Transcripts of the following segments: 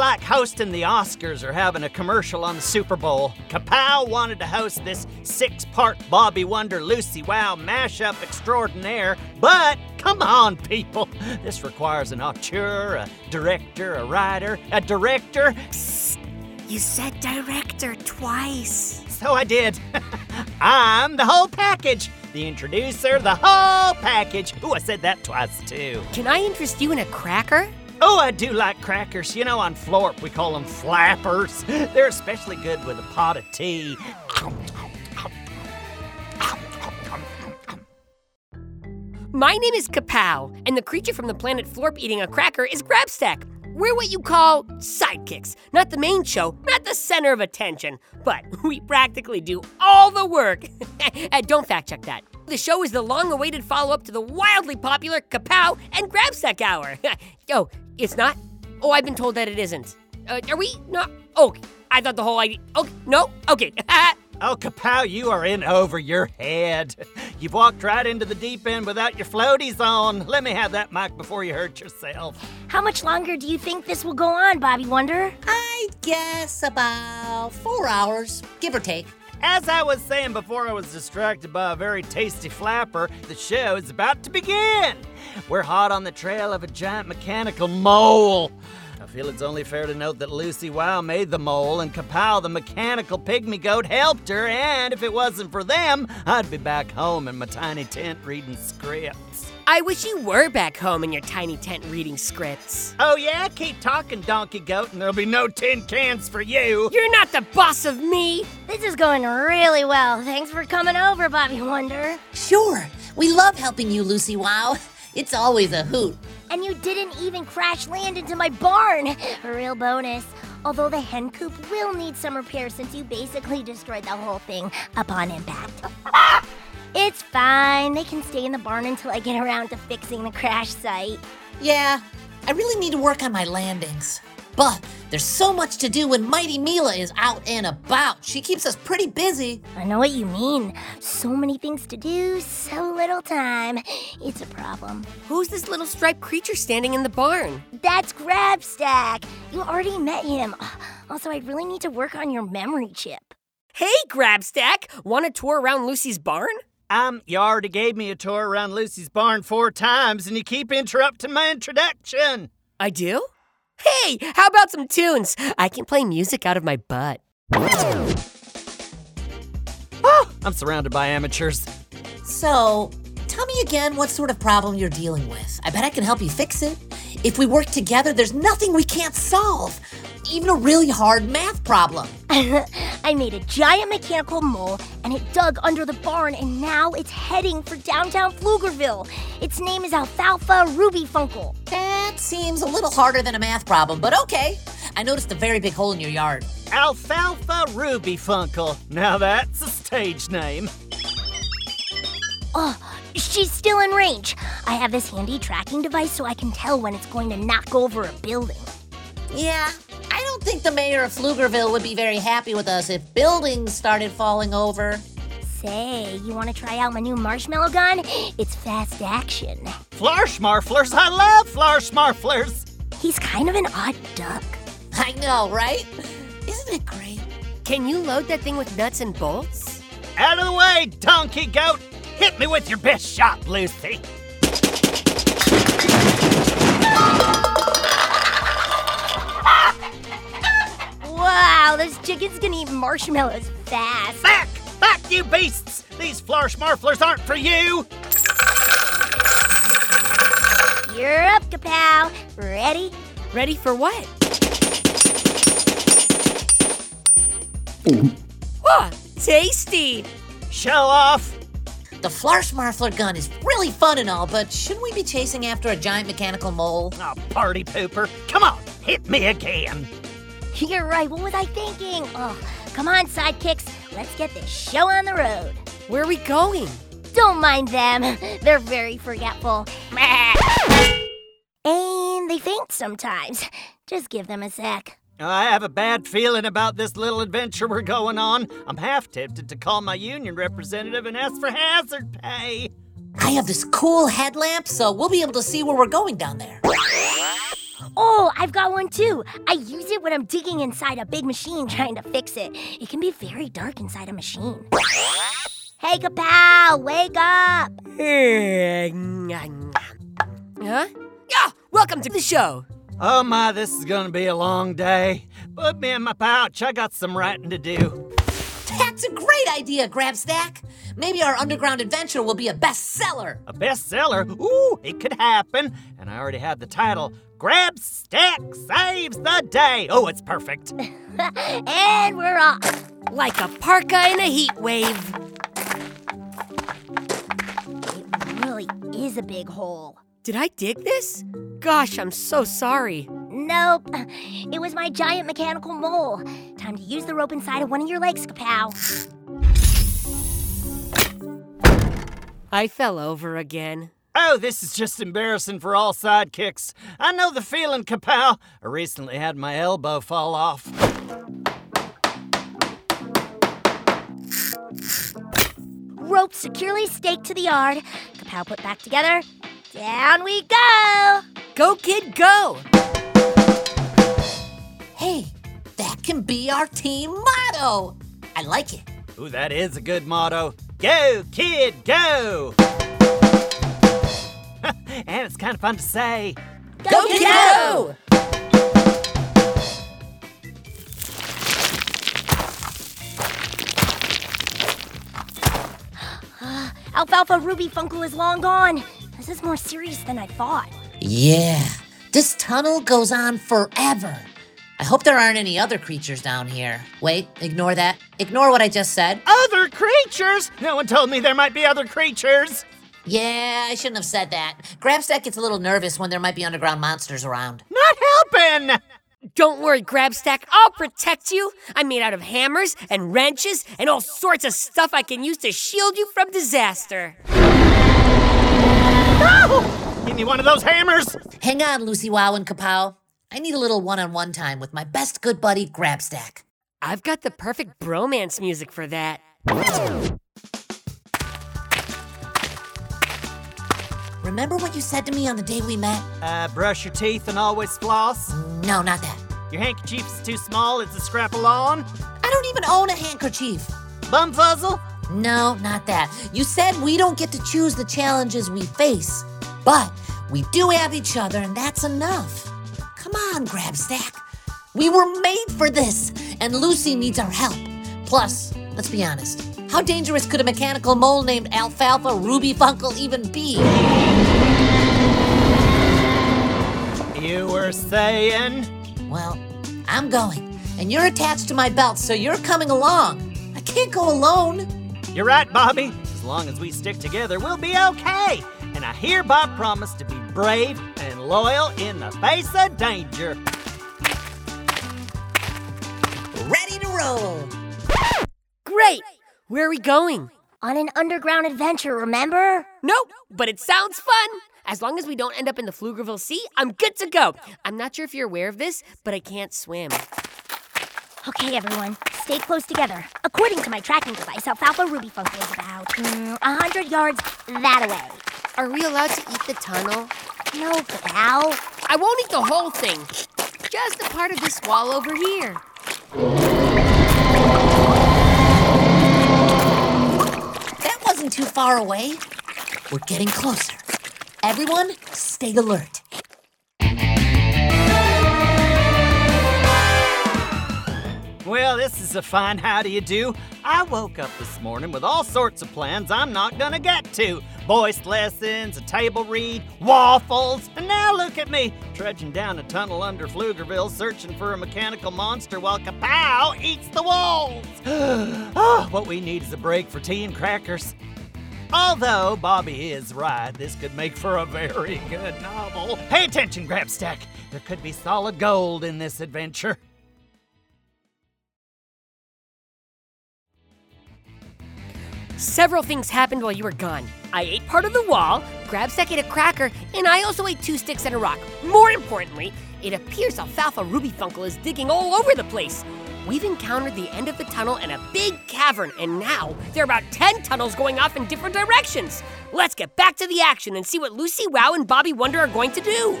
like hosting the Oscars or having a commercial on the Super Bowl. Kapow wanted to host this six part Bobby Wonder Lucy Wow mashup extraordinaire, but come on, people. This requires an auteur, a director, a writer, a director. You said director twice. So I did. I'm the whole package. The introducer, the whole package. Ooh, I said that twice too. Can I interest you in a cracker? Oh, I do like crackers. You know, on Florp we call them flappers. They're especially good with a pot of tea. My name is Kapow, and the creature from the planet Florp eating a cracker is Grabstack. We're what you call sidekicks. Not the main show, not the center of attention, but we practically do all the work. Don't fact check that. The show is the long awaited follow up to the wildly popular Kapow and Grabstack Hour. oh, it's not? Oh, I've been told that it isn't. Uh, are we? No. Oh, I thought the whole idea. Okay, no? Okay. Oh, Kapow, you are in over your head. You've walked right into the deep end without your floaties on. Let me have that mic before you hurt yourself. How much longer do you think this will go on, Bobby Wonder? I guess about four hours, give or take. As I was saying before I was distracted by a very tasty flapper, the show is about to begin. We're hot on the trail of a giant mechanical mole. I feel it's only fair to note that Lucy Wow made the mole and Kapow, the mechanical pygmy goat, helped her, and if it wasn't for them, I'd be back home in my tiny tent reading scripts. I wish you were back home in your tiny tent reading scripts. Oh, yeah? Keep talking, Donkey Goat, and there'll be no tin cans for you. You're not the boss of me! This is going really well. Thanks for coming over, Bobby Wonder. Sure, we love helping you, Lucy Wow. It's always a hoot. And you didn't even crash land into my barn. A real bonus. Although the hen coop will need some repair since you basically destroyed the whole thing upon impact. It's fine. They can stay in the barn until I get around to fixing the crash site. Yeah, I really need to work on my landings. But there's so much to do when Mighty Mila is out and about. She keeps us pretty busy. I know what you mean. So many things to do, so little time. It's a problem. Who's this little striped creature standing in the barn? That's Grabstack. You already met him. Also, I really need to work on your memory chip. Hey, Grabstack! Want a tour around Lucy's barn? Um, you already gave me a tour around Lucy's barn four times, and you keep interrupting my introduction. I do? Hey, how about some tunes? I can play music out of my butt. Oh, I'm surrounded by amateurs. So, tell me again what sort of problem you're dealing with. I bet I can help you fix it. If we work together, there's nothing we can't solve. Even a really hard math problem. I made a giant mechanical mole and it dug under the barn and now it's heading for downtown Pflugerville. Its name is Alfalfa Ruby Funkle. That seems a little harder than a math problem, but okay. I noticed a very big hole in your yard. Alfalfa Ruby Funkle. Now that's a stage name. Oh, she's still in range. I have this handy tracking device so I can tell when it's going to knock over a building. Yeah, I don't think the mayor of Pflugerville would be very happy with us if buildings started falling over. Say, you want to try out my new marshmallow gun? It's fast action. Flarschmarflers, I love Flarschmarflers. He's kind of an odd duck. I know, right? Isn't it great? Can you load that thing with nuts and bolts? Out of the way, donkey goat. Hit me with your best shot, Lucy. Wow, those chickens can eat marshmallows fast. Back! Back, you beasts! These Flarschmarflers aren't for you! You're up, Kapow. Ready? Ready for what? What? Tasty! Show off! The Flarschmarfler gun is really fun and all, but shouldn't we be chasing after a giant mechanical mole? Oh, party pooper. Come on, hit me again. You're right. What was I thinking? Oh, come on, sidekicks. Let's get this show on the road. Where are we going? Don't mind them. They're very forgetful. And they faint sometimes. Just give them a sec. I have a bad feeling about this little adventure we're going on. I'm half tempted to call my union representative and ask for hazard pay. I have this cool headlamp, so we'll be able to see where we're going down there. Oh, I've got one too. I use it when I'm digging inside a big machine trying to fix it. It can be very dark inside a machine. Hey, Kapow, wake up! huh? Yeah, welcome to the show. Oh my, this is gonna be a long day. Put me in my pouch. I got some writing to do. That's a great idea, Grabstack. Maybe our underground adventure will be a bestseller. A bestseller? Ooh, it could happen. And I already have the title Grabstack Saves the Day. Oh, it's perfect. and we're off. Like a parka in a heat wave. It really is a big hole. Did I dig this? Gosh, I'm so sorry. Nope. It was my giant mechanical mole. Time to use the rope inside of one of your legs, Kapow. I fell over again. Oh, this is just embarrassing for all sidekicks. I know the feeling, Kapow. I recently had my elbow fall off. Rope securely staked to the yard. Kapow put back together. Down we go! Go, kid, go! Hey, that can be our team motto. I like it. Ooh, that is a good motto. Go, kid, go! And it's kind of fun to say. Go, Go, kid, go! Alfalfa Ruby Funkle is long gone. This is more serious than I thought. Yeah, this tunnel goes on forever. I hope there aren't any other creatures down here. Wait, ignore that. Ignore what I just said. Other creatures? No one told me there might be other creatures. Yeah, I shouldn't have said that. Grabstack gets a little nervous when there might be underground monsters around. Not helping! Don't worry, Grabstack, I'll protect you. I'm made out of hammers and wrenches and all sorts of stuff I can use to shield you from disaster. No! Give me one of those hammers! Hang on, Lucy Wow and Kapow. I need a little one on one time with my best good buddy, Grabstack. I've got the perfect bromance music for that. Remember what you said to me on the day we met? Uh, brush your teeth and always floss. No, not that. Your handkerchief is too small, it's a scrap of lawn. I don't even own a handkerchief. Bumfuzzle? No, not that. You said we don't get to choose the challenges we face, but we do have each other, and that's enough. Come on, Grabstack. We were made for this, and Lucy needs our help. Plus, let's be honest, how dangerous could a mechanical mole named Alfalfa Ruby Funkle even be? You were saying? Well, I'm going, and you're attached to my belt, so you're coming along. I can't go alone. You're right, Bobby. As long as we stick together, we'll be okay. And I hereby promise to be brave and loyal in the face of danger. Ready to roll. Great! Where are we going? On an underground adventure, remember? Nope, but it sounds fun. As long as we don't end up in the Pflugerville Sea, I'm good to go. I'm not sure if you're aware of this, but I can't swim. Okay, everyone, stay close together. According to my tracking device, Alfalfa Ruby Funkle is about mm, 100 yards that way. Are we allowed to eat the tunnel? No, Kapow. I won't eat the whole thing. Just a part of this wall over here. Wasn't too far away. We're getting closer. Everyone, stay alert. Well, this is a fine how do you do. I woke up this morning with all sorts of plans I'm not gonna get to. Voice lessons, a table read, waffles, and now look at me, trudging down a tunnel under Pflugerville searching for a mechanical monster while Kapow eats the walls. oh, what we need is a break for tea and crackers. Although Bobby is right, this could make for a very good novel. Pay attention, Grabstack. There could be solid gold in this adventure. Several things happened while you were gone. I ate part of the wall, Grabstack ate a cracker, and I also ate two sticks and a rock. More importantly, it appears Alfalfa Ruby Funkle is digging all over the place. We've encountered the end of the tunnel and a big cavern, and now there are about 10 tunnels going off in different directions. Let's get back to the action and see what Lucy Wow and Bobby Wonder are going to do.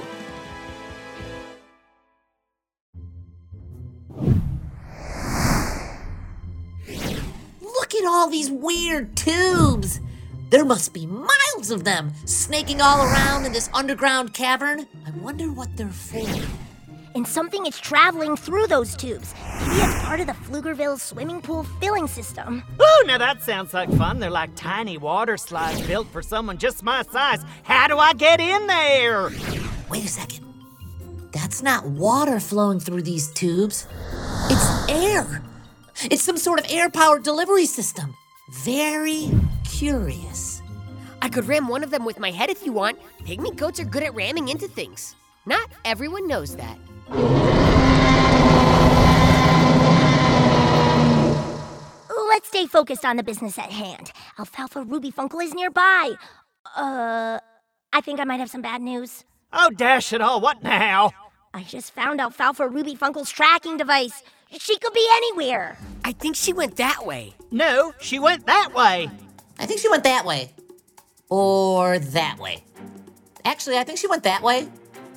Look at all these weird tubes. There must be miles of them snaking all around in this underground cavern. I wonder what they're for. And something is traveling through those tubes. Maybe it's part of the Pflugerville swimming pool filling system. Ooh, now that sounds like fun. They're like tiny water slides built for someone just my size. How do I get in there? Wait a second. That's not water flowing through these tubes. It's air. It's some sort of air powered delivery system. Very curious. I could ram one of them with my head if you want. Pygmy goats are good at ramming into things. Not everyone knows that. Let's stay focused on the business at hand. Alfalfa Ruby Funkle is nearby. Uh, I think I might have some bad news. Oh, dash it all, what now? I just found Alfalfa Ruby Funkle's tracking device. She could be anywhere. I think she went that way. No, she went that way. I think she went that way. Or that way. Actually, I think she went that way.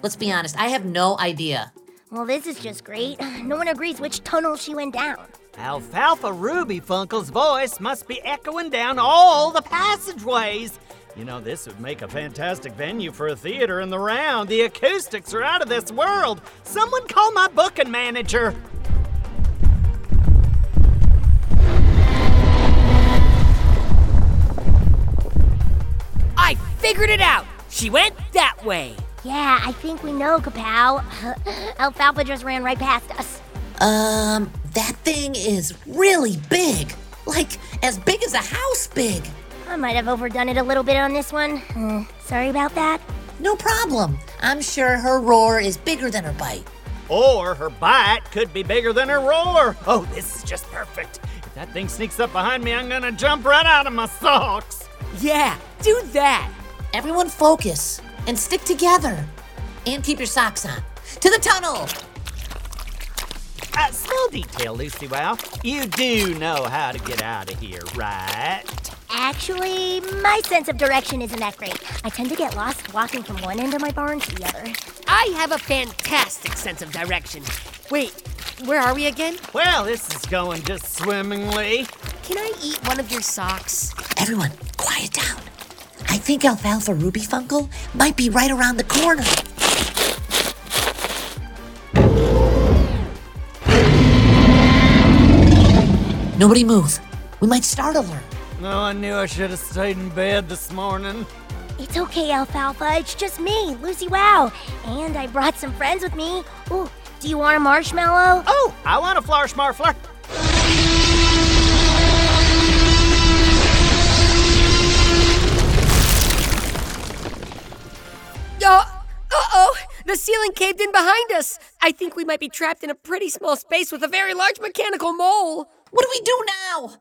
Let's be honest, I have no idea. Well, this is just great. No one agrees which tunnel she went down. Alfalfa Ruby Funkle's voice must be echoing down all the passageways. You know, this would make a fantastic venue for a theater in the round. The acoustics are out of this world. Someone call my booking manager. I figured it out. She went that way. Yeah, I think we know, Kapow. Alfalfa just ran right past us. Um, that thing is really big. Like, as big as a house big. I might have overdone it a little bit on this one. Uh, sorry about that. No problem. I'm sure her roar is bigger than her bite. Or her bite could be bigger than her roar. Oh, this is just perfect. If that thing sneaks up behind me, I'm gonna jump right out of my socks. Yeah, do that. Everyone focus and stick together. And keep your socks on. To the tunnel! Uh, small detail, Lucy Wow. You do know how to get out of here, right? Actually, my sense of direction isn't that great. I tend to get lost walking from one end of my barn to the other. I have a fantastic sense of direction. Wait, where are we again? Well, this is going just swimmingly. Can I eat one of your socks? Everyone, quiet down. I think Alfalfa Ruby Funkle might be right around the corner. Nobody move. We might startle her. No, I knew I should have stayed in bed this morning. It's okay, Alfalfa. It's just me, Lucy Wow. And I brought some friends with me. Ooh, do you want a marshmallow? Oh, I want a flourish marfler. Uh oh! The ceiling caved in behind us. I think we might be trapped in a pretty small space with a very large mechanical mole. What do we do now?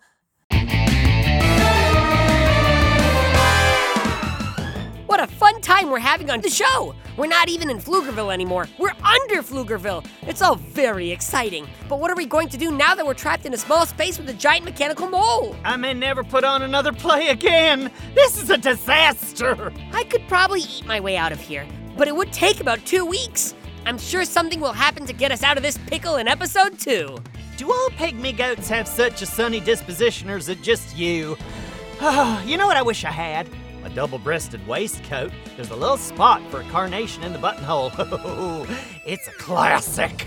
What a fun time we're having on the show! We're not even in Pflugerville anymore. We're under Pflugerville. It's all very exciting. But what are we going to do now that we're trapped in a small space with a giant mechanical mole? I may never put on another play again. This is a disaster. I could probably eat my way out of here, but it would take about two weeks. I'm sure something will happen to get us out of this pickle in episode two. Do all pygmy goats have such a sunny disposition, or is it just you? Oh, you know what I wish I had? A double breasted waistcoat. There's a little spot for a carnation in the buttonhole. it's a classic.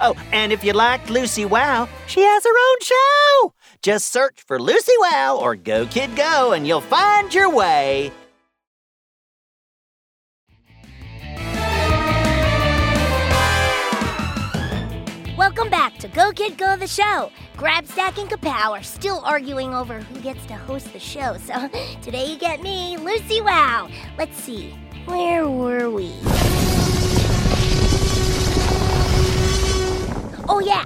Oh, and if you liked Lucy Wow, she has her own show. Just search for Lucy Wow or Go Kid Go, and you'll find your way. Welcome back to Go Kid Go the show. Grabstack and Kapow are still arguing over who gets to host the show, so today you get me, Lucy Wow. Let's see, where were we? Oh, yeah,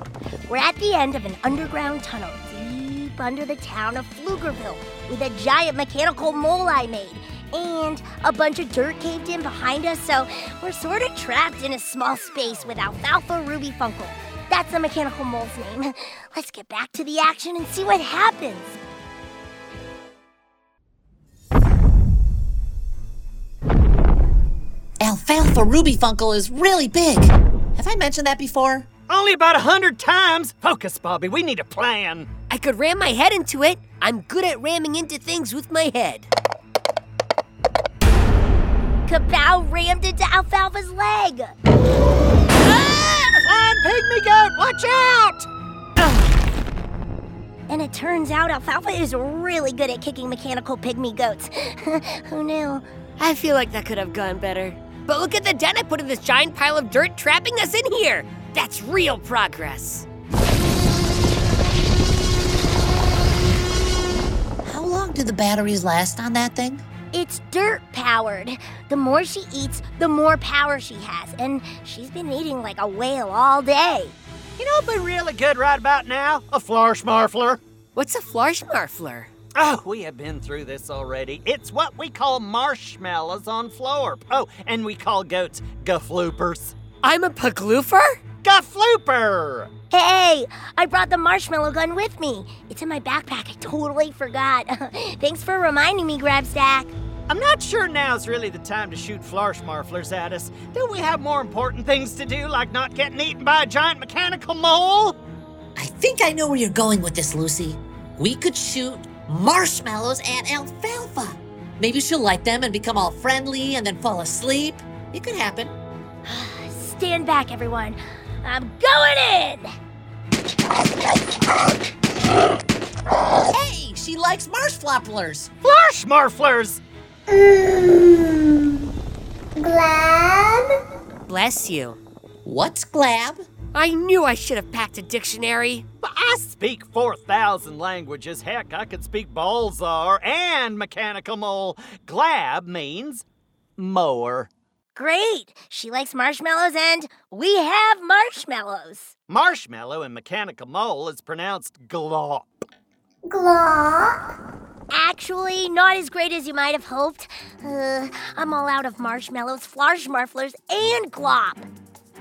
we're at the end of an underground tunnel deep under the town of Pflugerville with a giant mechanical mole I made. And a bunch of dirt caved in behind us, so we're sort of trapped in a small space with Alfalfa Ruby Funkle. That's the mechanical mole's name. Let's get back to the action and see what happens. Alfalfa Ruby Funkle is really big. Have I mentioned that before? Only about a hundred times. Focus, Bobby. We need a plan. I could ram my head into it. I'm good at ramming into things with my head. Kapow rammed into Alfalfa's leg. Flying pygmy goat, watch out! And it turns out Alfalfa is really good at kicking mechanical pygmy goats. Who knew? I feel like that could have gone better. But look at the dent I put in this giant pile of dirt trapping us in here. That's real progress. How long do the batteries last on that thing? It's dirt powered. The more she eats, the more power she has. And she's been eating like a whale all day. You know what'd be really good right about now? A Flarschmarfler. What's a flarschmarfler? Oh, we have been through this already. It's what we call marshmallows on Florp. Oh, and we call goats gafloopers. I'm a pagloofer? Gaflooper! Hey, I brought the marshmallow gun with me. It's in my backpack. I totally forgot. Thanks for reminding me, Grabstack. I'm not sure now's really the time to shoot Flarschmarflers at us. Don't we have more important things to do, like not getting eaten by a giant mechanical mole? I think I know where you're going with this, Lucy. We could shoot marshmallows at Alfalfa. Maybe she'll like them and become all friendly and then fall asleep. It could happen. Stand back, everyone. I'm going in! Hey, she likes marshflopplers. Flarschmarflers! Mm, glab? Bless you. What's glab? I knew I should have packed a dictionary. But I speak 4,000 languages. Heck, I could speak Balzar and mechanical mole. Glab means mower. Great. She likes marshmallows, and we have marshmallows. Marshmallow in mechanical mole is pronounced glop. Glop? Actually, not as great as you might have hoped. Uh, I'm all out of marshmallows, flarschmarflers, and glop.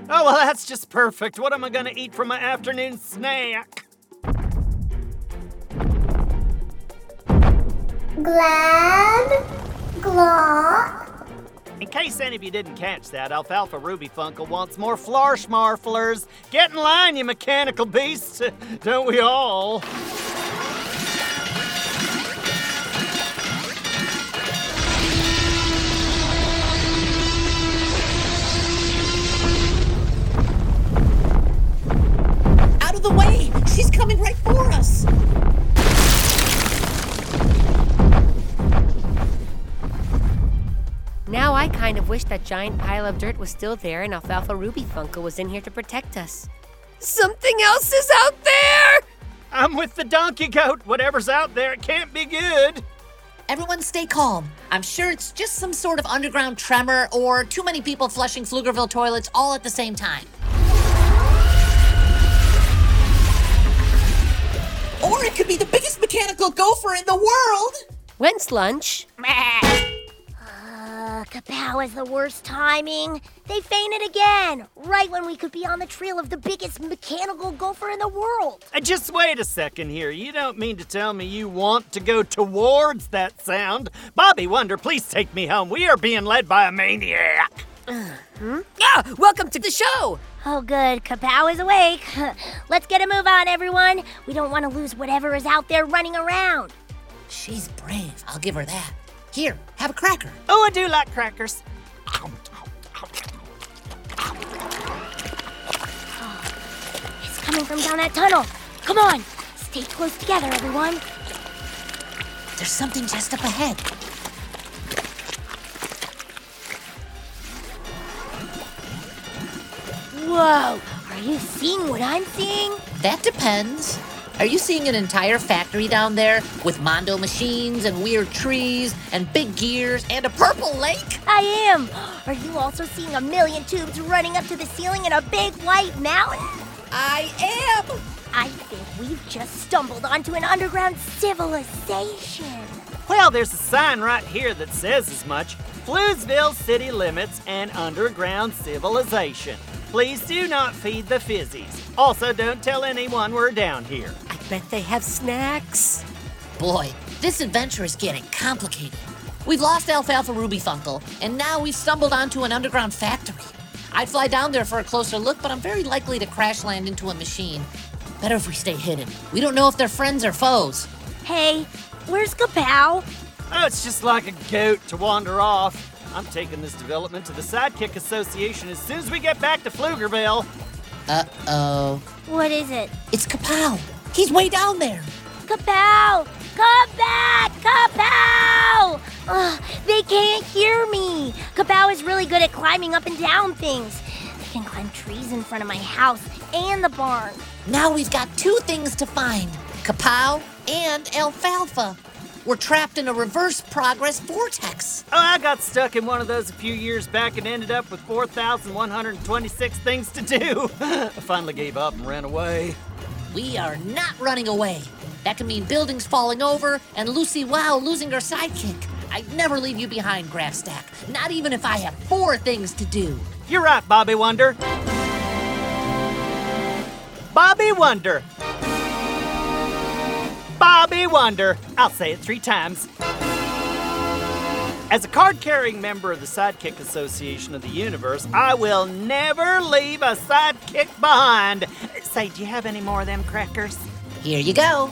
Oh, well, that's just perfect. What am I gonna eat for my afternoon snack? Glad? Glop? Case any of you didn't catch that, Alfalfa Ruby Funkle wants more Flarschmarflers. Get in line, you mechanical beasts. Don't we all? Kind of wish that giant pile of dirt was still there and Alfalfa Ruby Funkle was in here to protect us. Something else is out there! I'm with the donkey goat. Whatever's out there, it can't be good. Everyone stay calm. I'm sure it's just some sort of underground tremor or too many people flushing Pflugerville toilets all at the same time. Or it could be the biggest mechanical gopher in the world! When's lunch? Kapow is the worst timing. They fainted again, right when we could be on the trail of the biggest mechanical gopher in the world. Uh, just wait a second here. You don't mean to tell me you want to go towards that sound. Bobby Wonder, please take me home. We are being led by a maniac. Ah, welcome to the show! Oh, good. Kapow is awake. Let's get a move on, everyone. We don't want to lose whatever is out there running around. She's brave, I'll give her that. Here, have a cracker. Oh, I do like crackers. It's coming from down that tunnel. Come on. Stay close together, everyone. There's something just up ahead. Whoa. Are you seeing what I'm seeing? That depends. Are you seeing an entire factory down there with Mondo machines and weird trees and big gears and a purple lake? I am. Are you also seeing a million tubes running up to the ceiling in a big white mountain? I am! I think we've just stumbled onto an underground civilization. Well, there's a sign right here that says as much Fluesville City Limits and Underground Civilization. Please do not feed the fizzies. Also, don't tell anyone we're down here. I bet they have snacks. Boy, this adventure is getting complicated. We've lost Alfalfa Ruby Funkle, and now we've stumbled onto an underground factory. I'd fly down there for a closer look, but I'm very likely to crash land into a machine. Better if we stay hidden. We don't know if they're friends or foes. Hey, where's Kapow? Oh, it's just like a goat to wander off. I'm taking this development to the Sidekick Association as soon as we get back to Pflugerville. Uh oh. What is it? It's Kapow. He's way down there. Kapow! Come back! Kapow! Ugh, they can't hear me. Kapow is really good at climbing up and down things. They can climb trees in front of my house and the barn. Now we've got two things to find Kapow and Alfalfa. We're trapped in a reverse progress vortex. Oh, I got stuck in one of those a few years back and ended up with 4,126 things to do. I finally gave up and ran away. We are not running away. That can mean buildings falling over and Lucy Wow losing her sidekick. I'd never leave you behind, Grabstack. Not even if I have four things to do. You're right, Bobby Wonder. Bobby Wonder. Bobby Wonder. I'll say it three times. As a card carrying member of the Sidekick Association of the Universe, I will never leave a sidekick behind. Say, do you have any more of them crackers? Here you go.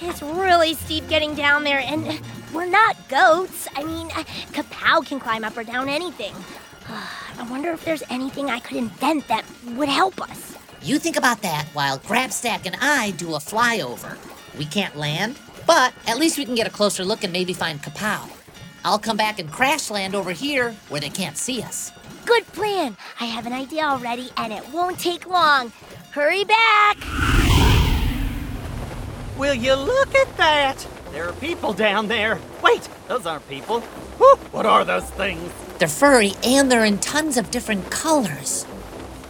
It's really steep getting down there, and we're not goats. I mean, uh, Kapow can climb up or down anything. I wonder if there's anything I could invent that would help us. You think about that while Grabstack and I do a flyover. We can't land, but at least we can get a closer look and maybe find Kapow. I'll come back and crash land over here where they can't see us. Good plan. I have an idea already, and it won't take long. Hurry back! Will you look at that? There are people down there. Wait, those aren't people. Whew, what are those things? They're furry and they're in tons of different colors.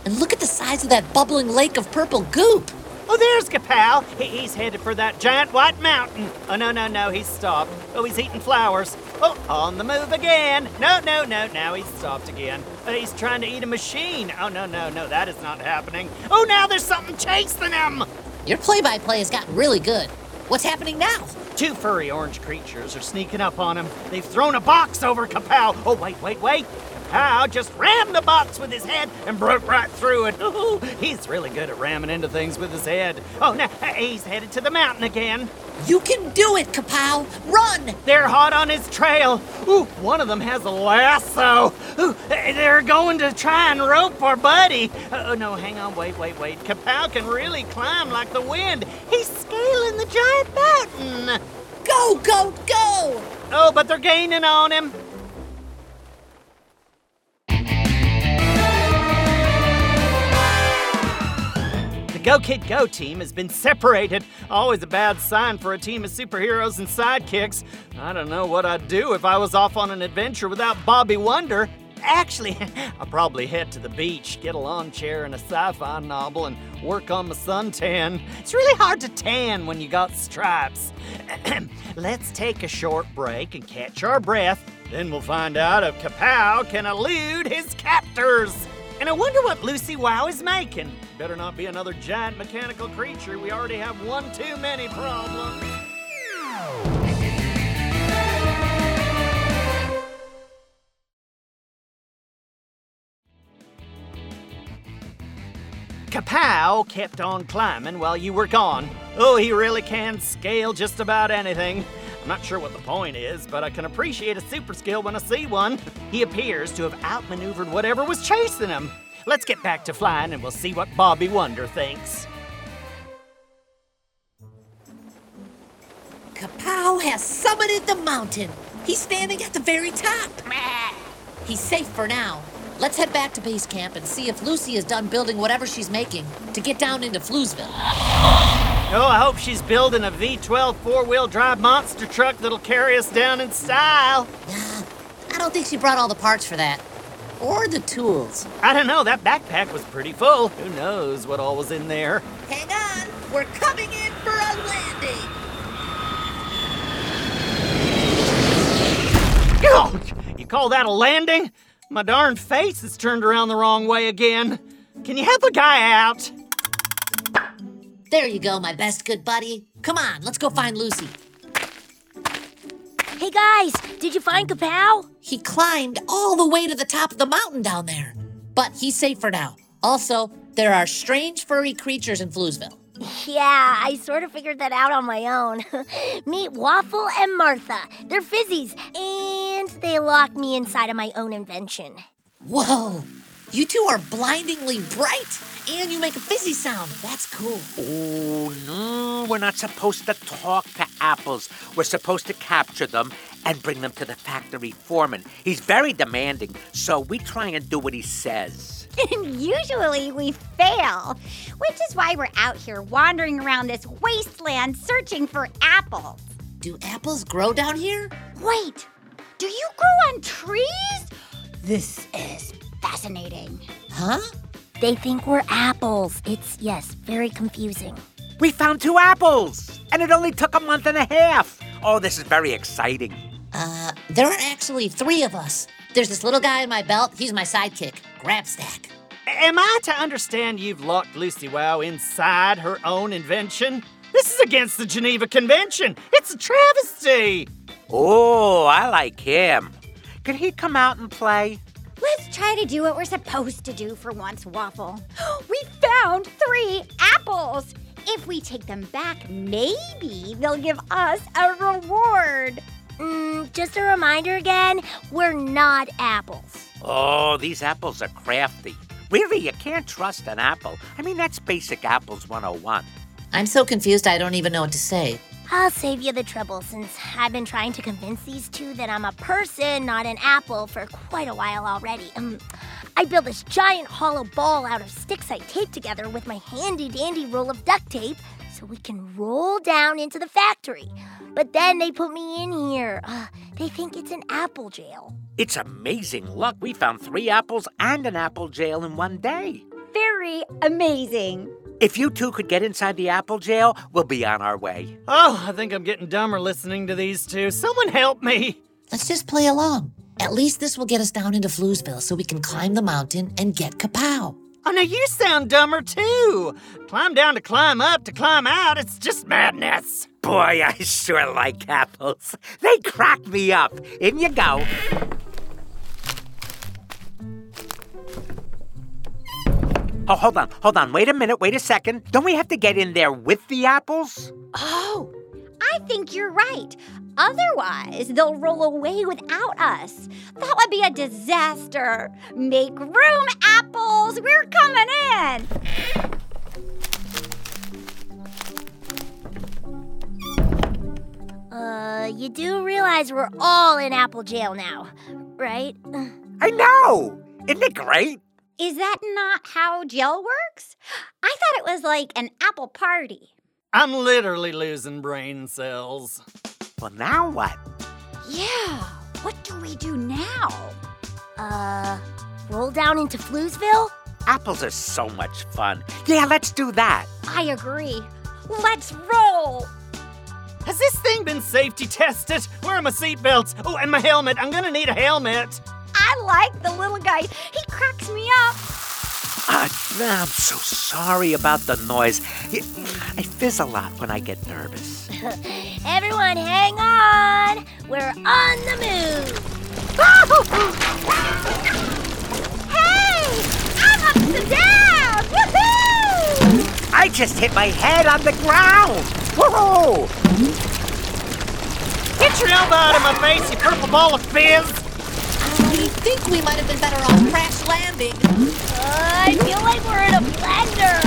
And look at the size of that bubbling lake of purple goop. Oh, there's Kapow. He, he's headed for that giant white mountain. Oh, no, no, no, he's stopped. Oh, he's eating flowers. Oh, on the move again. No, no, no, now he's stopped again. Oh, he's trying to eat a machine. Oh, no, no, no, that is not happening. Oh, now there's something chasing him. Your play by play has gotten really good. What's happening now? Two furry orange creatures are sneaking up on him. They've thrown a box over Kapow. Oh, wait, wait, wait. Kapow just rammed the box with his head and broke right through it. Ooh, he's really good at ramming into things with his head. Oh, now he's headed to the mountain again. You can do it, Kapow! Run! They're hot on his trail. Ooh, one of them has a lasso. Ooh, they're going to try and rope our buddy. Oh, no, hang on, wait, wait, wait. Kapow can really climb like the wind. He's scaling the giant mountain. Go, go, go! Oh, but they're gaining on him. Go Kid Go team has been separated. Always a bad sign for a team of superheroes and sidekicks. I don't know what I'd do if I was off on an adventure without Bobby Wonder. Actually, I'll probably head to the beach, get a lawn chair and a sci fi novel, and work on my suntan. It's really hard to tan when you got stripes. Let's take a short break and catch our breath. Then we'll find out if Kapow can elude his captors. And I wonder what Lucy Wow is making. Better not be another giant mechanical creature. We already have one too many problems. Kapow kept on climbing while you were gone. Oh, he really can scale just about anything. I'm not sure what the point is, but I can appreciate a super skill when I see one. He appears to have outmaneuvered whatever was chasing him. Let's get back to flying and we'll see what Bobby Wonder thinks. Kapow has summited the mountain. He's standing at the very top. He's safe for now. Let's head back to base camp and see if Lucy is done building whatever she's making to get down into Floozeville. Oh, I hope she's building a V12 four wheel drive monster truck that'll carry us down in style. I don't think she brought all the parts for that. Or the tools. I don't know, that backpack was pretty full. Who knows what all was in there? Hang on, we're coming in for a landing. Oh, you call that a landing? My darn face is turned around the wrong way again. Can you help a guy out? There you go, my best good buddy. Come on, let's go find Lucy. Hey guys, did you find Kapow? He climbed all the way to the top of the mountain down there. But he's safe for now. Also, there are strange furry creatures in Flusville. Yeah, I sort of figured that out on my own. Meet Waffle and Martha. They're fizzies, and they lock me inside of my own invention. Whoa! You two are blindingly bright, and you make a fizzy sound. That's cool. Oh, no, we're not supposed to talk to apples. We're supposed to capture them and bring them to the factory foreman. He's very demanding, so we try and do what he says. And usually we fail, which is why we're out here wandering around this wasteland searching for apples. Do apples grow down here? Wait, do you grow on trees? This is fascinating. Huh? They think we're apples. It's, yes, very confusing. We found two apples, and it only took a month and a half. Oh, this is very exciting. Uh, there are actually three of us. There's this little guy in my belt. He's my sidekick, Grabstack. Am I to understand you've locked Lucy Wow inside her own invention? This is against the Geneva Convention. It's a travesty. Oh, I like him. Could he come out and play? Let's try to do what we're supposed to do for once, Waffle. We found three apples. If we take them back, maybe they'll give us a reward. Mm, just a reminder again we're not apples. Oh, these apples are crafty. Really, you can't trust an apple. I mean, that's basic apples 101. I'm so confused I don't even know what to say. I'll save you the trouble since I've been trying to convince these two that I'm a person, not an apple, for quite a while already. Um, I built this giant hollow ball out of sticks I taped together with my handy dandy roll of duct tape so we can roll down into the factory. But then they put me in here. Uh, they think it's an apple jail. It's amazing luck. We found three apples and an apple jail in one day. Very amazing. If you two could get inside the apple jail, we'll be on our way. Oh, I think I'm getting dumber listening to these two. Someone help me. Let's just play along. At least this will get us down into Floozeville so we can climb the mountain and get Kapow. Oh, now you sound dumber too. Climb down to climb up to climb out. It's just madness. Boy, I sure like apples. They crack me up. In you go. Oh, hold on, hold on. Wait a minute, wait a second. Don't we have to get in there with the apples? Oh, I think you're right. Otherwise, they'll roll away without us. That would be a disaster. Make room, apples. We're coming in. Uh, you do realize we're all in apple jail now, right? I know. Isn't it great? Is that not how gel works? I thought it was like an apple party. I'm literally losing brain cells. Well, now what? Yeah, what do we do now? Uh, roll down into Floozeville? Apples are so much fun. Yeah, let's do that. I agree. Let's roll. Has this thing been safety tested? Where are my seatbelts? Oh, and my helmet. I'm gonna need a helmet. I like the little guy. He cracks me up. Uh, I'm so sorry about the noise. I fizz a lot when I get nervous. Everyone, hang on! We're on the move! Hey! I'm up and down! Woohoo! I just hit my head on the ground! Whoa! Get your elbow out of my face, you purple ball of fizz! I think we might have been better off crash landing. I feel like we're in a blender!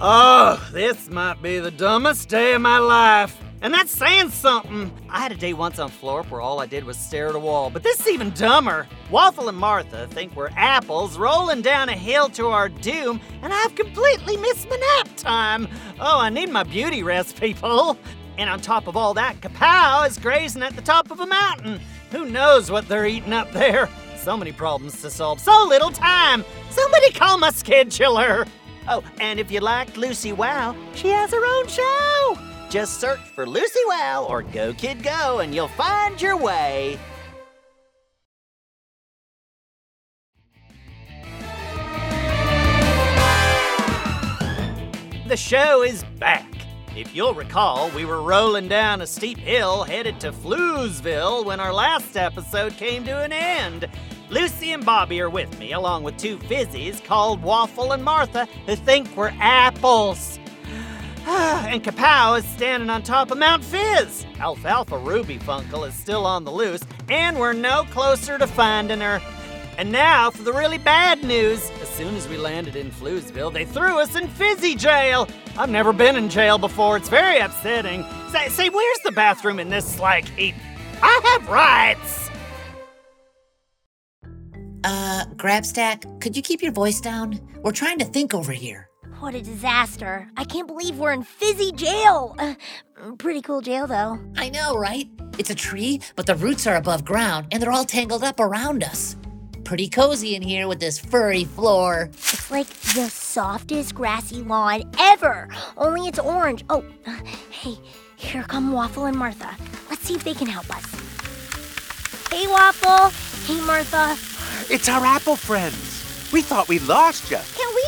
Oh, this might be the dumbest day of my life. And that's saying something. I had a day once on Florp where all I did was stare at a wall, but this is even dumber. Waffle and Martha think we're apples rolling down a hill to our doom, and I've completely missed my nap time. Oh, I need my beauty rest, people. And on top of all that, Kapow is grazing at the top of a mountain. Who knows what they're eating up there? So many problems to solve, so little time. Somebody call my scheduler. Oh, and if you liked Lucy Wow, she has her own show. Just search for Lucy Wow or Go Kid Go and you'll find your way. The show is back. If you'll recall, we were rolling down a steep hill headed to Fluesville when our last episode came to an end. Lucy and Bobby are with me, along with two fizzies called Waffle and Martha, who think we're apples. and Kapow is standing on top of Mount Fizz. Alfalfa Ruby Funkle is still on the loose, and we're no closer to finding her. And now for the really bad news. As soon as we landed in Floozeville, they threw us in Fizzy jail. I've never been in jail before. It's very upsetting. Say, say where's the bathroom in this slag heap? I have rights. Uh, Grabstack, could you keep your voice down? We're trying to think over here. What a disaster. I can't believe we're in Fizzy jail. Uh, pretty cool jail, though. I know, right? It's a tree, but the roots are above ground and they're all tangled up around us. Pretty cozy in here with this furry floor. It's like the softest grassy lawn ever, only it's orange. Oh, uh, hey, here come Waffle and Martha. Let's see if they can help us. Hey, Waffle. Hey, Martha. It's our apple friends. We thought we lost you. Can we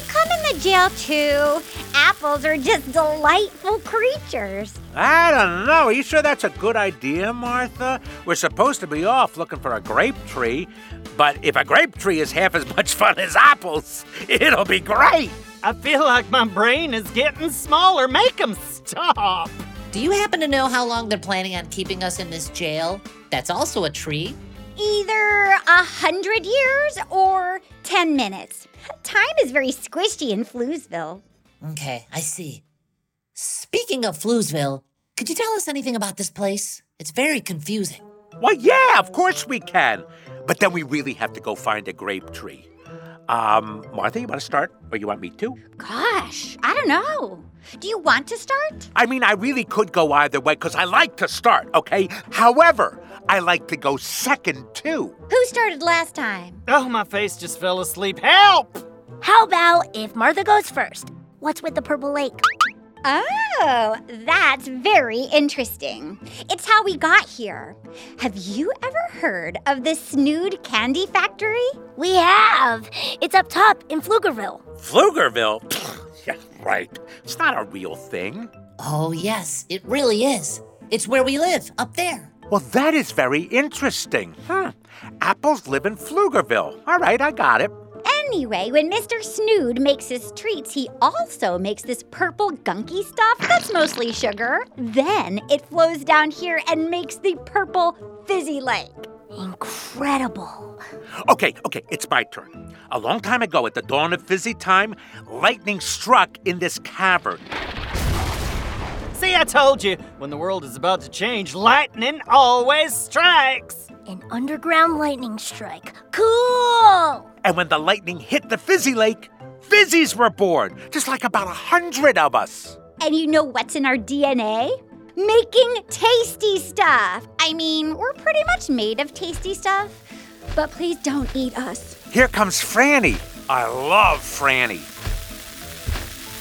come in jail too? Apples are just delightful creatures. I don't know. Are you sure that's a good idea, Martha? We're supposed to be off looking for a grape tree, but if a grape tree is half as much fun as apples, it'll be great. I feel like my brain is getting smaller. Make them stop. Do you happen to know how long they're planning on keeping us in this jail? That's also a tree. Either a hundred years or ten minutes. Time is very squishy in Floozeville. Okay, I see. Speaking of Floozeville, could you tell us anything about this place? It's very confusing. Well, yeah, of course we can. But then we really have to go find a grape tree. Um, Martha, you want to start? Or you want me to? Gosh, I don't know. Do you want to start? I mean, I really could go either way because I like to start, okay? However, I like to go second too. Who started last time? Oh, my face just fell asleep. Help! How about if Martha goes first? What's with the purple lake? Oh, that's very interesting. It's how we got here. Have you ever heard of the Snood Candy Factory? We have. It's up top in Pflugerville. Pflugerville? yeah, right. It's not a real thing. Oh, yes, it really is. It's where we live, up there. Well, that is very interesting. Hmm. Apples live in Pflugerville. All right, I got it. Anyway, when Mr. Snood makes his treats, he also makes this purple gunky stuff that's mostly sugar. Then it flows down here and makes the purple fizzy lake. Incredible. Okay, okay, it's my turn. A long time ago, at the dawn of fizzy time, lightning struck in this cavern. See, I told you, when the world is about to change, lightning always strikes. An underground lightning strike. Cool! And when the lightning hit the fizzy lake, fizzies were born, just like about a hundred of us. And you know what's in our DNA? Making tasty stuff. I mean, we're pretty much made of tasty stuff. But please don't eat us. Here comes Franny. I love Franny.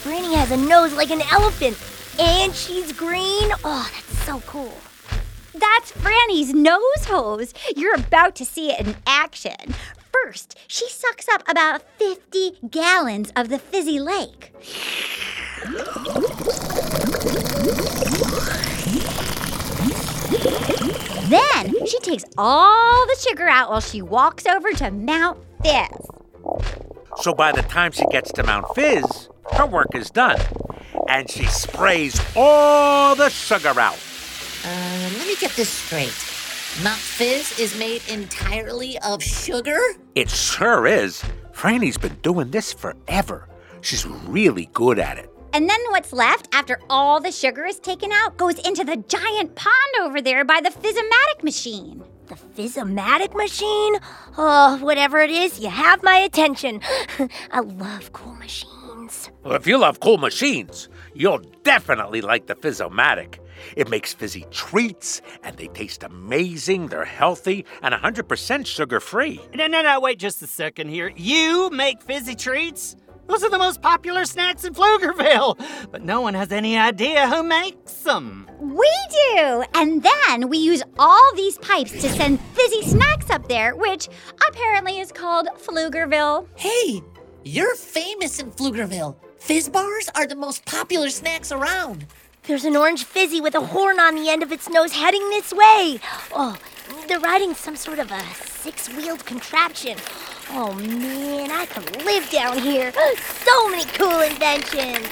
Franny has a nose like an elephant, and she's green. Oh, that's so cool. That's Franny's nose hose. You're about to see it in action. First, she sucks up about 50 gallons of the fizzy lake. Then she takes all the sugar out while she walks over to Mount Fizz. So by the time she gets to Mount Fizz, her work is done. And she sprays all the sugar out. Uh, let me get this straight. Mount Fizz is made entirely of sugar? It sure is. Franny's been doing this forever. She's really good at it. And then what's left after all the sugar is taken out goes into the giant pond over there by the Fizzomatic machine. The Fizzomatic machine? Oh, whatever it is, you have my attention. I love cool machines. Well, if you love cool machines, you'll definitely like the Fizzomatic. It makes fizzy treats, and they taste amazing, they're healthy, and 100% sugar free. No, no, no, wait just a second here. You make fizzy treats? Those are the most popular snacks in Pflugerville, but no one has any idea who makes them. We do! And then we use all these pipes to send fizzy snacks up there, which apparently is called Pflugerville. Hey, You're famous in Pflugerville. Fizz bars are the most popular snacks around. There's an orange fizzy with a horn on the end of its nose heading this way. Oh, they're riding some sort of a six wheeled contraption. Oh man, I could live down here. So many cool inventions.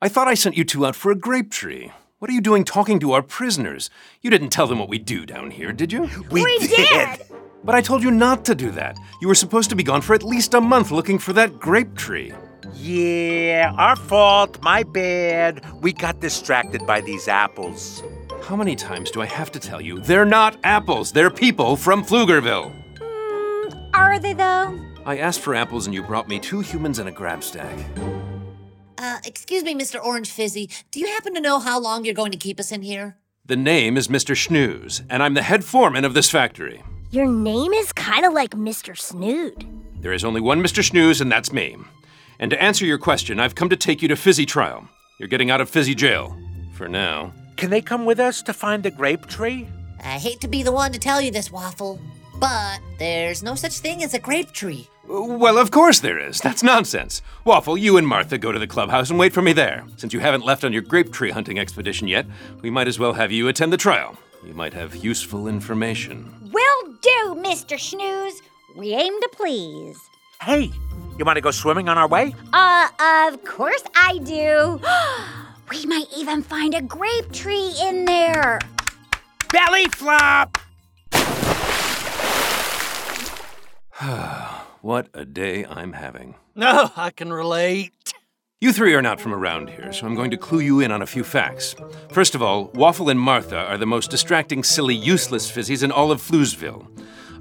I thought I sent you two out for a grape tree. What are you doing talking to our prisoners? You didn't tell them what we do down here, did you? We, did. But I told you not to do that. You were supposed to be gone for at least a month looking for that grape tree. Yeah, our fault. My bad. We got distracted by these apples. How many times do I have to tell you? They're not apples, they're people from Pflugerville. Are they though? I asked for apples and you brought me two humans and a Grabstack. Uh, excuse me, Mr. Orange Fizzy. Do you happen to know how long you're going to keep us in here? The name is Mr. Schnooze, and I'm the head foreman of this factory. Your name is kind of like Mr. Snood. There is only one Mr. Schnooze, and that's me. And to answer your question, I've come to take you to Fizzy Trial. You're getting out of Fizzy Jail. For now. Can they come with us to find the grape tree? I hate to be the one to tell you this, Waffle, but there's no such thing as a grape tree. Uh, well, of course there is. That's nonsense. Waffle, you and Martha go to the clubhouse and wait for me there. Since you haven't left on your grape tree hunting expedition yet, we might as well have you attend the trial. You might have useful information. Will do, Mr. Schnooze. We aim to please. Hey, you want to go swimming on our way? Uh, of course I do. we might even find a grape tree in there. Belly flop! What a day I'm having. No, I can relate. You three are not from around here, so I'm going to clue you in on a few facts. First of all, Waffle and Martha are the most distracting, silly, useless fizzies in all of Floozeville.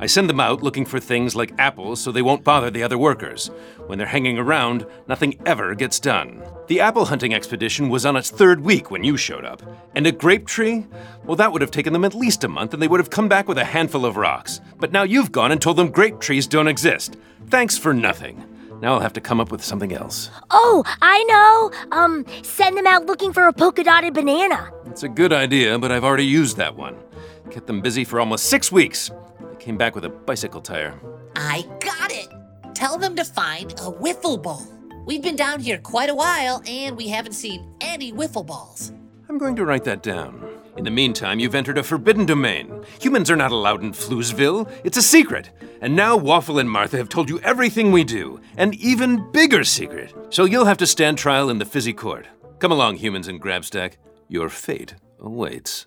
I send them out looking for things like apples so they won't bother the other workers. When they're hanging around, nothing ever gets done. The apple hunting expedition was on its third week when you showed up. And a grape tree? Well, that would have taken them at least a month, and they would have come back with a handful of rocks. But now you've gone and told them grape trees don't exist. Thanks for nothing. Now I'll have to come up with something else. Oh, I know. Um, send them out looking for a polka dotted banana. It's a good idea, but I've already used that one. Kept them busy for almost six weeks. They came back with a bicycle tire. I got it! Tell them to find a wiffle ball. We've been down here quite a while and we haven't seen any wiffle balls. I'm going to write that down. In the meantime, you've entered a forbidden domain. Humans are not allowed in Floozeville. It's a secret. And now Waffle and Martha have told you everything we do, an even bigger secret. So you'll have to stand trial in the fizzy court. Come along, humans and Grabstack. Your fate awaits.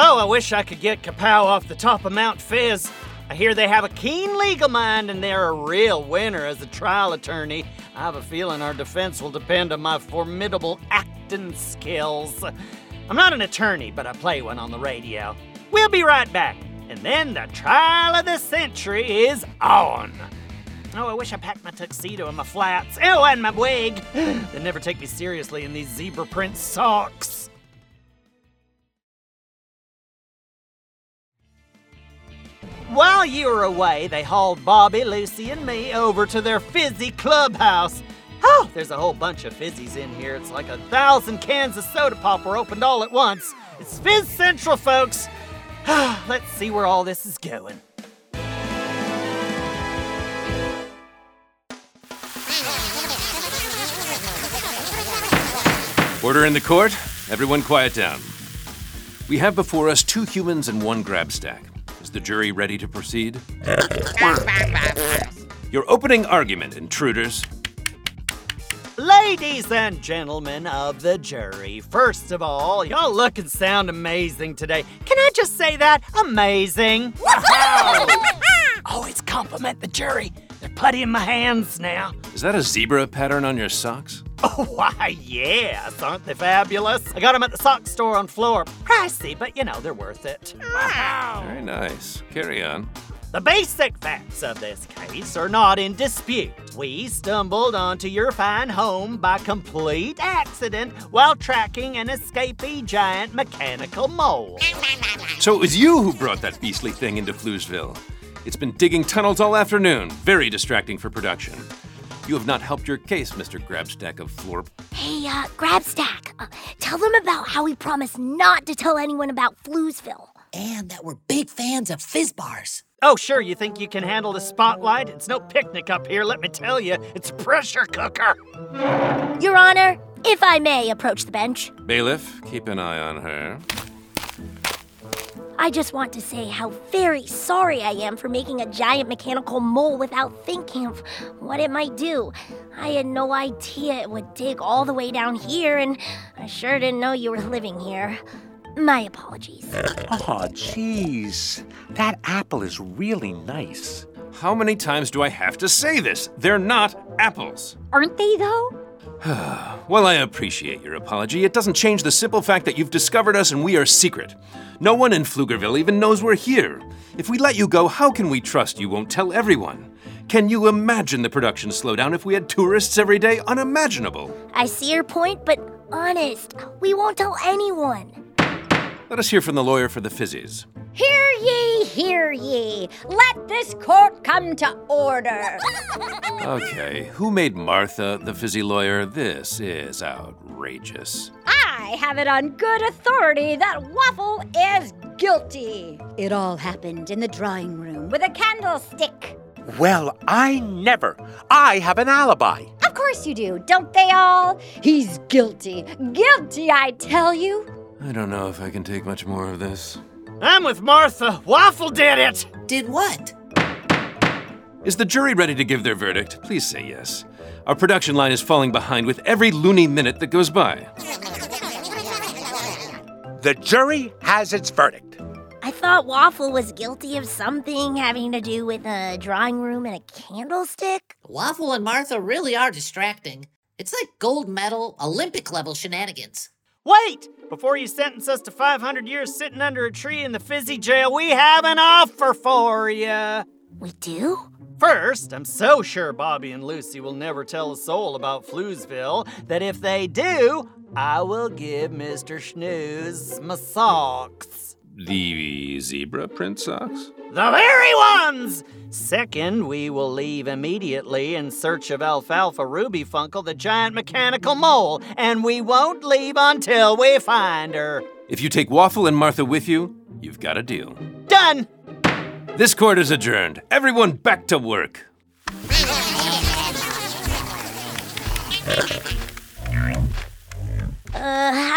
Oh, I wish I could get Kapow off the top of Mount Fizz. I hear they have a keen legal mind and they're a real winner as a trial attorney. I have a feeling our defense will depend on my formidable acting skills. I'm not an attorney, but I play one on the radio. We'll be right back. And then the trial of the century is on. Oh, I wish I packed my tuxedo and my flats. Oh, and my wig. they never take me seriously in these zebra print socks. While you were away, they hauled Bobby, Lucy, and me over to their fizzy clubhouse. Oh, there's a whole bunch of fizzies in here. It's like a thousand cans of soda pop were opened all at once. It's Fizz Central, folks. Let's see where all this is going. Order in the court. Everyone quiet down. We have before us two humans and one Grabstack. Is the jury ready to proceed? Your opening argument, intruders. Ladies and gentlemen of the jury, first of all, y'all look and sound amazing today. Can I just say that? Amazing. Always oh, compliment the jury. They're putty in my hands now. Is that a zebra pattern on your socks? Oh, why, yes. Aren't they fabulous? I got them at the sock store on Florp. Pricey, but you know, they're worth it. Wow. Very nice. Carry on. The basic facts of this case are not in dispute. We stumbled onto your fine home by complete accident while tracking an escapee giant mechanical mole. So it was you who brought that beastly thing into Floozeville. It's been digging tunnels all afternoon. Very distracting for production. You have not helped your case, Mr. Grabstack of Florp. Hey, uh, Grabstack, Uh, tell them about how we promised not to tell anyone about Floozeville. And that we're big fans of fizz bars. Oh, sure, you think you can handle the spotlight? It's no picnic up here, let me tell you. It's a pressure cooker. Your Honor, if I may approach the bench, Bailiff, keep an eye on her. I just want to say how very sorry I am for making a giant mechanical mole without thinking of what it might do. I had no idea it would dig all the way down here, and I sure didn't know you were living here. My apologies. Oh, jeez. That apple is really nice. How many times do I have to say this? They're not apples. Aren't they, though? While I appreciate your apology, it doesn't change the simple fact that you've discovered us and we are secret. No one in Pflugerville even knows we're here. If we let you go, how can we trust you won't tell everyone? Can you imagine the production slowdown if we had tourists every day? Unimaginable. I see your point, but honest, we won't tell anyone. Let us hear from the lawyer for the fizzies. Hear ye, hear ye. Let this court come to order. Okay, who made Martha the fizzy lawyer? This is outrageous. I have it on good authority that Waffle is guilty. It all happened in the drawing room with a candlestick. Well, I never. I have an alibi. Of course you do, don't they all? He's guilty. Guilty, I tell you. I don't know if I can take much more of this. I'm with Martha. Waffle did it. Did what? Is the jury ready to give their verdict? Please say yes. Our production line is falling behind with every loony minute that goes by. The jury has its verdict. I thought Waffle was guilty of something having to do with a drawing room and a candlestick. Waffle and Martha really are distracting. It's like gold medal, Olympic level shenanigans. Wait! Before you sentence us to 500 years sitting under a tree in the fizzy jail, we have an offer for you. We do? First, I'm so sure Bobby and Lucy will never tell a soul about Floozeville that if they do, I will give Mr. Schnooze my socks. The zebra print socks? The very ones! Second, we will leave immediately in search of Alfalfa Ruby Funkle, the giant mechanical mole, and we won't leave until we find her. If you take Waffle and Martha with you, you've got a deal. Done! This court is adjourned. Everyone back to work.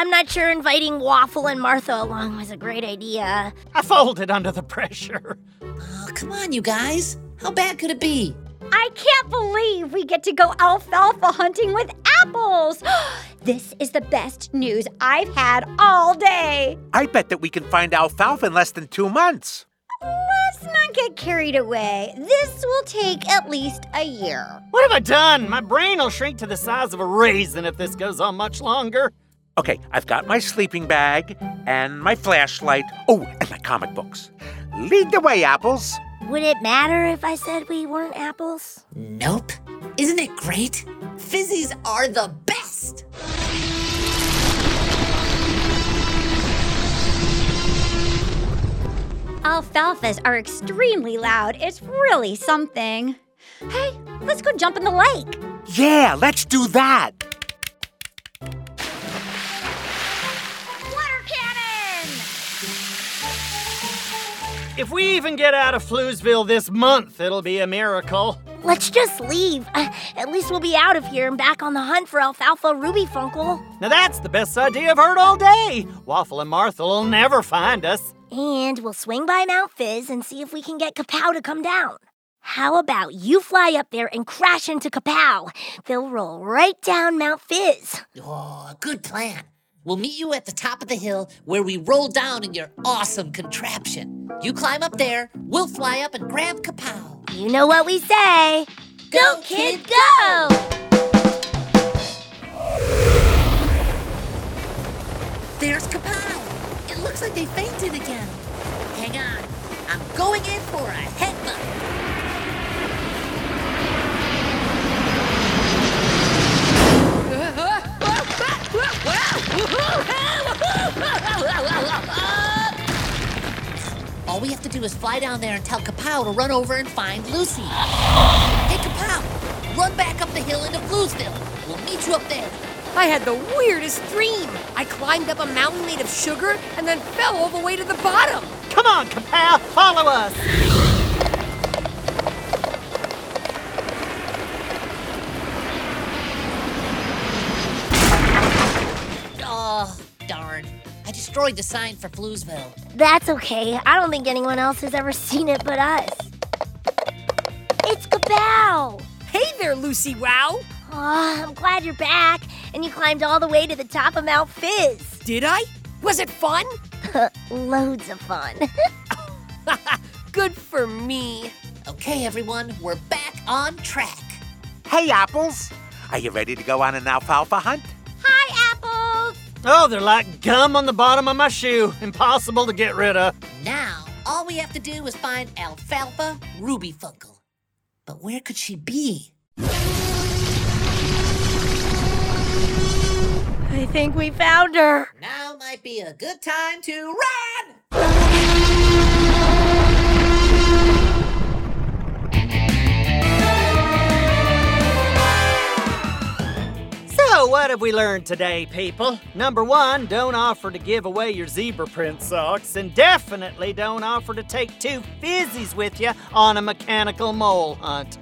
I'm not sure inviting Waffle and Martha along was a great idea. I folded under the pressure. Oh, come on, you guys. How bad could it be? I can't believe we get to go alfalfa hunting with apples. this is the best news I've had all day. I bet that we can find alfalfa in less than two months. Let's not get carried away. This will take at least a year. What have I done? My brain will shrink to the size of a raisin if this goes on much longer. Okay, I've got my sleeping bag and my flashlight. Oh, and my comic books. Lead the way, apples. Would it matter if I said we weren't apples? Nope. Isn't it great? Fizzies are the best. Alfalfas are extremely loud. It's really something. Hey, let's go jump in the lake. Yeah, let's do that. If we even get out of Floozeville this month, it'll be a miracle. Let's just leave. Uh, at least we'll be out of here and back on the hunt for Alfalfa Ruby Funkle. Now that's the best idea I've heard all day. Waffle and Martha will never find us. And we'll swing by Mount Fizz and see if we can get Kapow to come down. How about you fly up there and crash into Kapow? They'll roll right down Mount Fizz. Oh, good plan. We'll meet you at the top of the hill where we roll down in your awesome contraption. You climb up there, we'll fly up and grab Kapow. You know what we say. Go, kid, go! There's Kapow. It looks like they fainted again. Hang on. I'm going in for a headbutt. All we have to do is fly down there and tell Kapow to run over and find Lucy. Hey, Kapow, run back up the hill into Bluesville. We'll meet you up there. I had the weirdest dream. I climbed up a mountain made of sugar and then fell all the way to the bottom. Come on, Kapow, follow us. Destroyed the sign for Floozeville. That's okay. I don't think anyone else has ever seen it but us. It's Kapow! Hey there, Lucy Wow. Oh, ah, I'm glad you're back, and you climbed all the way to the top of Mount Fizz. Did I? Was it fun? Loads of fun. Good for me. Okay, everyone, we're back on track. Hey, Apples. Are you ready to go on an alfalfa hunt? Hi, Apples. Oh, they're like gum on the bottom of my shoe. Impossible to get rid of. Now, all we have to do is find Alfalfa Ruby Funkle. But where could she be? I think we found her. Now might be a good time to run! So, what have we learned today, people? Number one, don't offer to give away your zebra print socks, and definitely don't offer to take two fizzies with you on a mechanical mole hunt.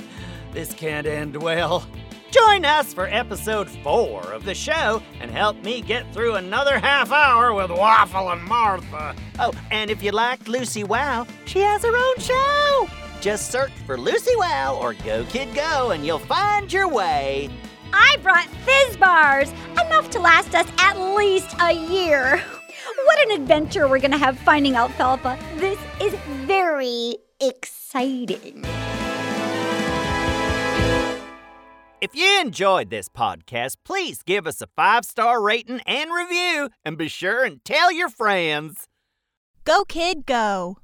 This can't end well. Join us for episode four of the show and help me get through another half hour with Waffle and Martha. Oh, and if you liked Lucy Wow, she has her own show. Just search for Lucy Wow or Go Kid Go and you'll find your way. I brought fizz bars, enough to last us at least a year. What an adventure we're gonna have finding alfalfa. This is very exciting. If you enjoyed this podcast, please give us a five star rating and review, and be sure and tell your friends. Go, kid, go.